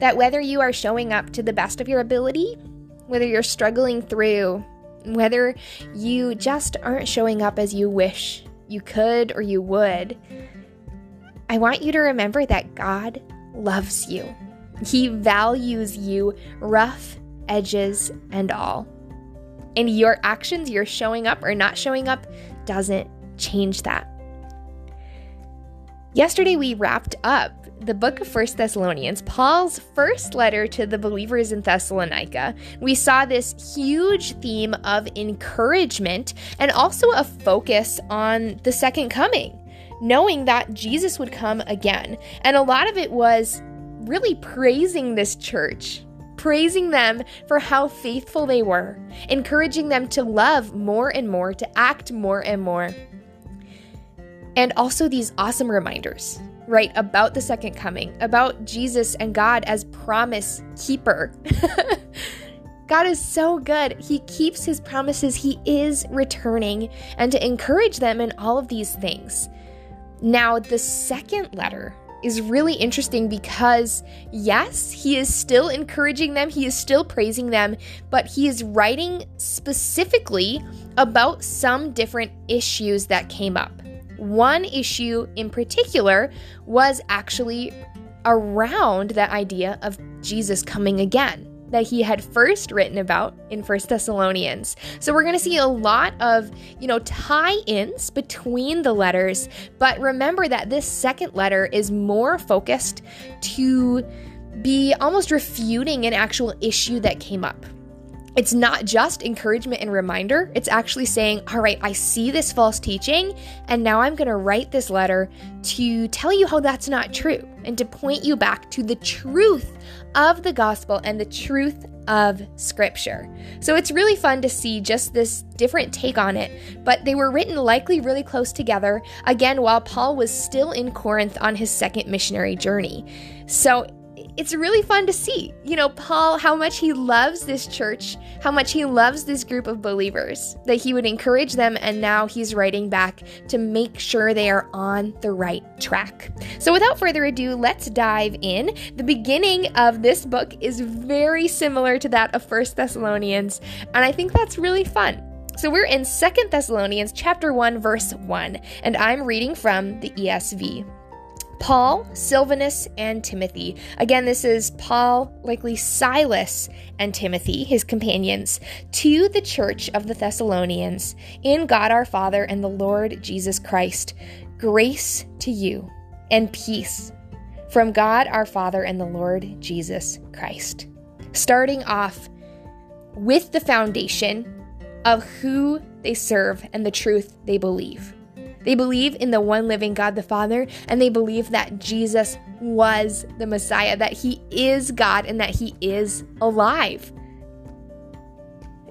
that whether you are showing up to the best of your ability, whether you're struggling through, whether you just aren't showing up as you wish you could or you would, I want you to remember that God loves you. He values you, rough edges and all. And your actions, your showing up or not showing up, doesn't change that. Yesterday, we wrapped up the book of First Thessalonians, Paul's first letter to the believers in Thessalonica. We saw this huge theme of encouragement and also a focus on the second coming, knowing that Jesus would come again. And a lot of it was really praising this church. Praising them for how faithful they were, encouraging them to love more and more, to act more and more. And also these awesome reminders, right, about the second coming, about Jesus and God as promise keeper. God is so good. He keeps his promises. He is returning, and to encourage them in all of these things. Now, the second letter is really interesting because, yes, he is still encouraging them, he is still praising them, but he is writing specifically about some different issues that came up. One issue in particular was actually around that idea of Jesus coming again that he had first written about in First Thessalonians. So we're going to see a lot of, you know, tie-ins between the letters, but remember that this second letter is more focused to be almost refuting an actual issue that came up it's not just encouragement and reminder. It's actually saying, all right, I see this false teaching, and now I'm going to write this letter to tell you how that's not true and to point you back to the truth of the gospel and the truth of scripture. So it's really fun to see just this different take on it, but they were written likely really close together, again, while Paul was still in Corinth on his second missionary journey. So it's really fun to see, you know, Paul, how much he loves this church, how much he loves this group of believers, that he would encourage them, and now he's writing back to make sure they are on the right track. So, without further ado, let's dive in. The beginning of this book is very similar to that of First Thessalonians, and I think that's really fun. So we're in Second Thessalonians chapter 1 verse 1 and I'm reading from the ESV. Paul, Silvanus, and Timothy. Again, this is Paul, likely Silas, and Timothy, his companions, to the church of the Thessalonians, in God our Father and the Lord Jesus Christ. Grace to you and peace from God our Father and the Lord Jesus Christ. Starting off with the foundation of who they serve and the truth they believe. They believe in the one living God the Father, and they believe that Jesus was the Messiah, that he is God, and that he is alive.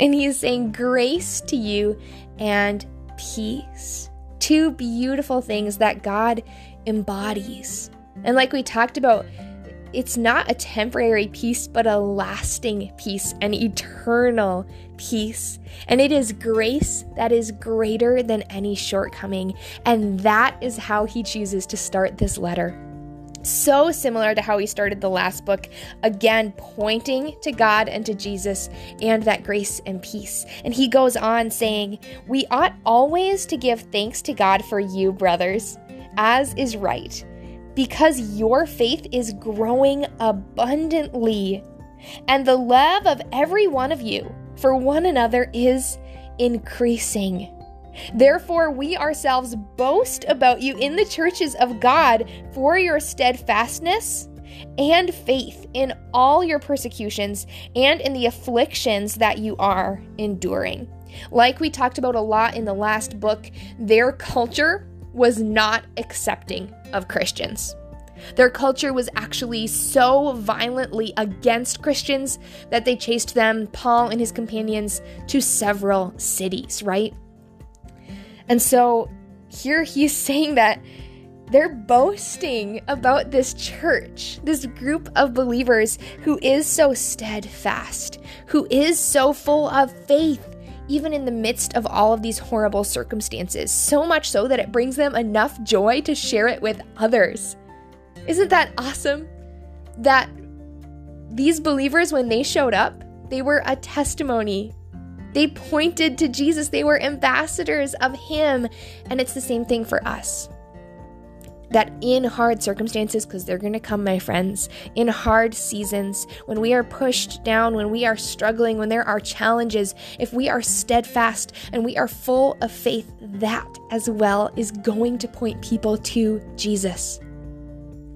And he is saying, Grace to you and peace. Two beautiful things that God embodies. And like we talked about, it's not a temporary peace, but a lasting peace, an eternal peace. And it is grace that is greater than any shortcoming. And that is how he chooses to start this letter. So similar to how he started the last book, again, pointing to God and to Jesus and that grace and peace. And he goes on saying, We ought always to give thanks to God for you, brothers, as is right because your faith is growing abundantly, and the love of every one of you for one another is increasing. Therefore, we ourselves boast about you in the churches of God for your steadfastness and faith in all your persecutions and in the afflictions that you are enduring. Like we talked about a lot in the last book, their culture was not accepting of Christians. Their culture was actually so violently against Christians that they chased them, Paul and his companions, to several cities, right? And so here he's saying that they're boasting about this church, this group of believers who is so steadfast, who is so full of faith, even in the midst of all of these horrible circumstances, so much so that it brings them enough joy to share it with others. Isn't that awesome? That these believers, when they showed up, they were a testimony. They pointed to Jesus, they were ambassadors of Him. And it's the same thing for us that in hard circumstances, because they're going to come, my friends, in hard seasons, when we are pushed down, when we are struggling, when there are challenges, if we are steadfast and we are full of faith, that as well is going to point people to Jesus.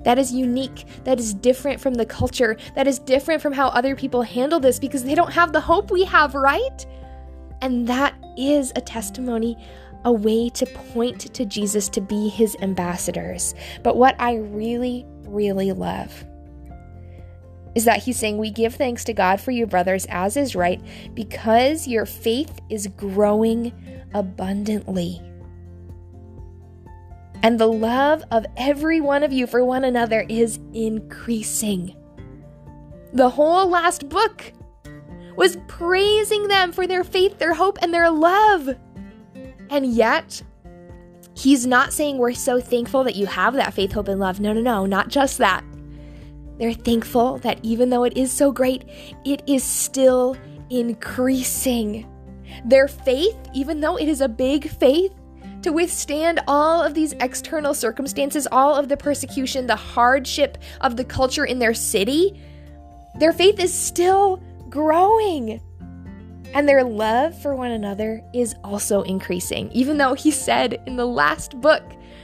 That is unique. That is different from the culture. That is different from how other people handle this because they don't have the hope we have, right? And that is a testimony, a way to point to Jesus to be his ambassadors. But what I really, really love is that he's saying, We give thanks to God for you, brothers, as is right, because your faith is growing abundantly and the love of every one of you for one another is increasing. The whole last book was praising them for their faith, their hope, and their love. And yet, he's not saying we're so thankful that you have that faith, hope, and love. No, no, no, not just that. They're thankful that even though it is so great, it is still increasing. Their faith, even though it is a big faith, to withstand all of these external circumstances, all of the persecution, the hardship of the culture in their city, their faith is still growing. And their love for one another is also increasing, even though he said in the last book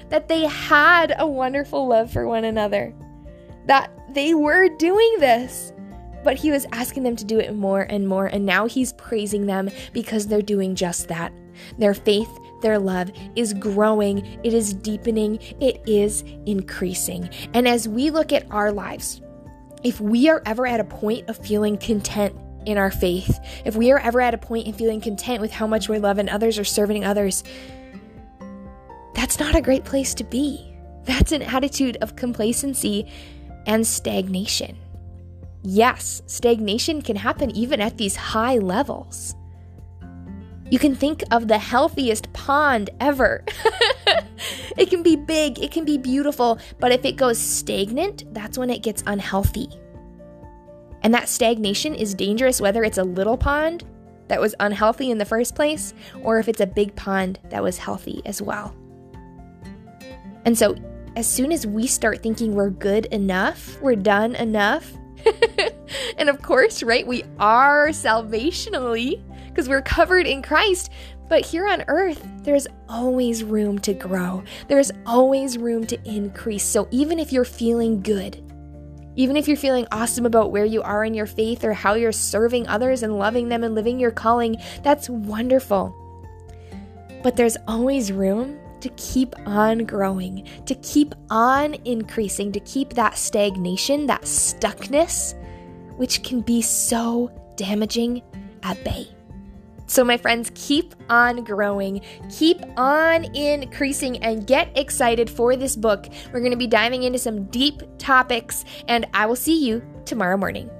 that they had a wonderful love for one another, that they were doing this. But he was asking them to do it more and more, and now he's praising them because they're doing just that. Their faith their love is growing, it is deepening, it is increasing. And as we look at our lives, if we are ever at a point of feeling content in our faith, if we are ever at a point in feeling content with how much we're loving others or serving others, that's not a great place to be. That's an attitude of complacency and stagnation. Yes, stagnation can happen even at these high levels. You can think of the healthiest pond ever. it can be big, it can be beautiful, but if it goes stagnant, that's when it gets unhealthy. And that stagnation is dangerous whether it's a little pond that was unhealthy in the first place or if it's a big pond that was healthy as well. And so, as soon as we start thinking we're good enough, we're done enough, and of course, right, we are salvationally because we're covered in Christ. But here on earth, there's always room to grow. There's always room to increase. So even if you're feeling good, even if you're feeling awesome about where you are in your faith or how you're serving others and loving them and living your calling, that's wonderful. But there's always room to keep on growing, to keep on increasing, to keep that stagnation, that stuckness, which can be so damaging at bay. So, my friends, keep on growing, keep on increasing, and get excited for this book. We're going to be diving into some deep topics, and I will see you tomorrow morning.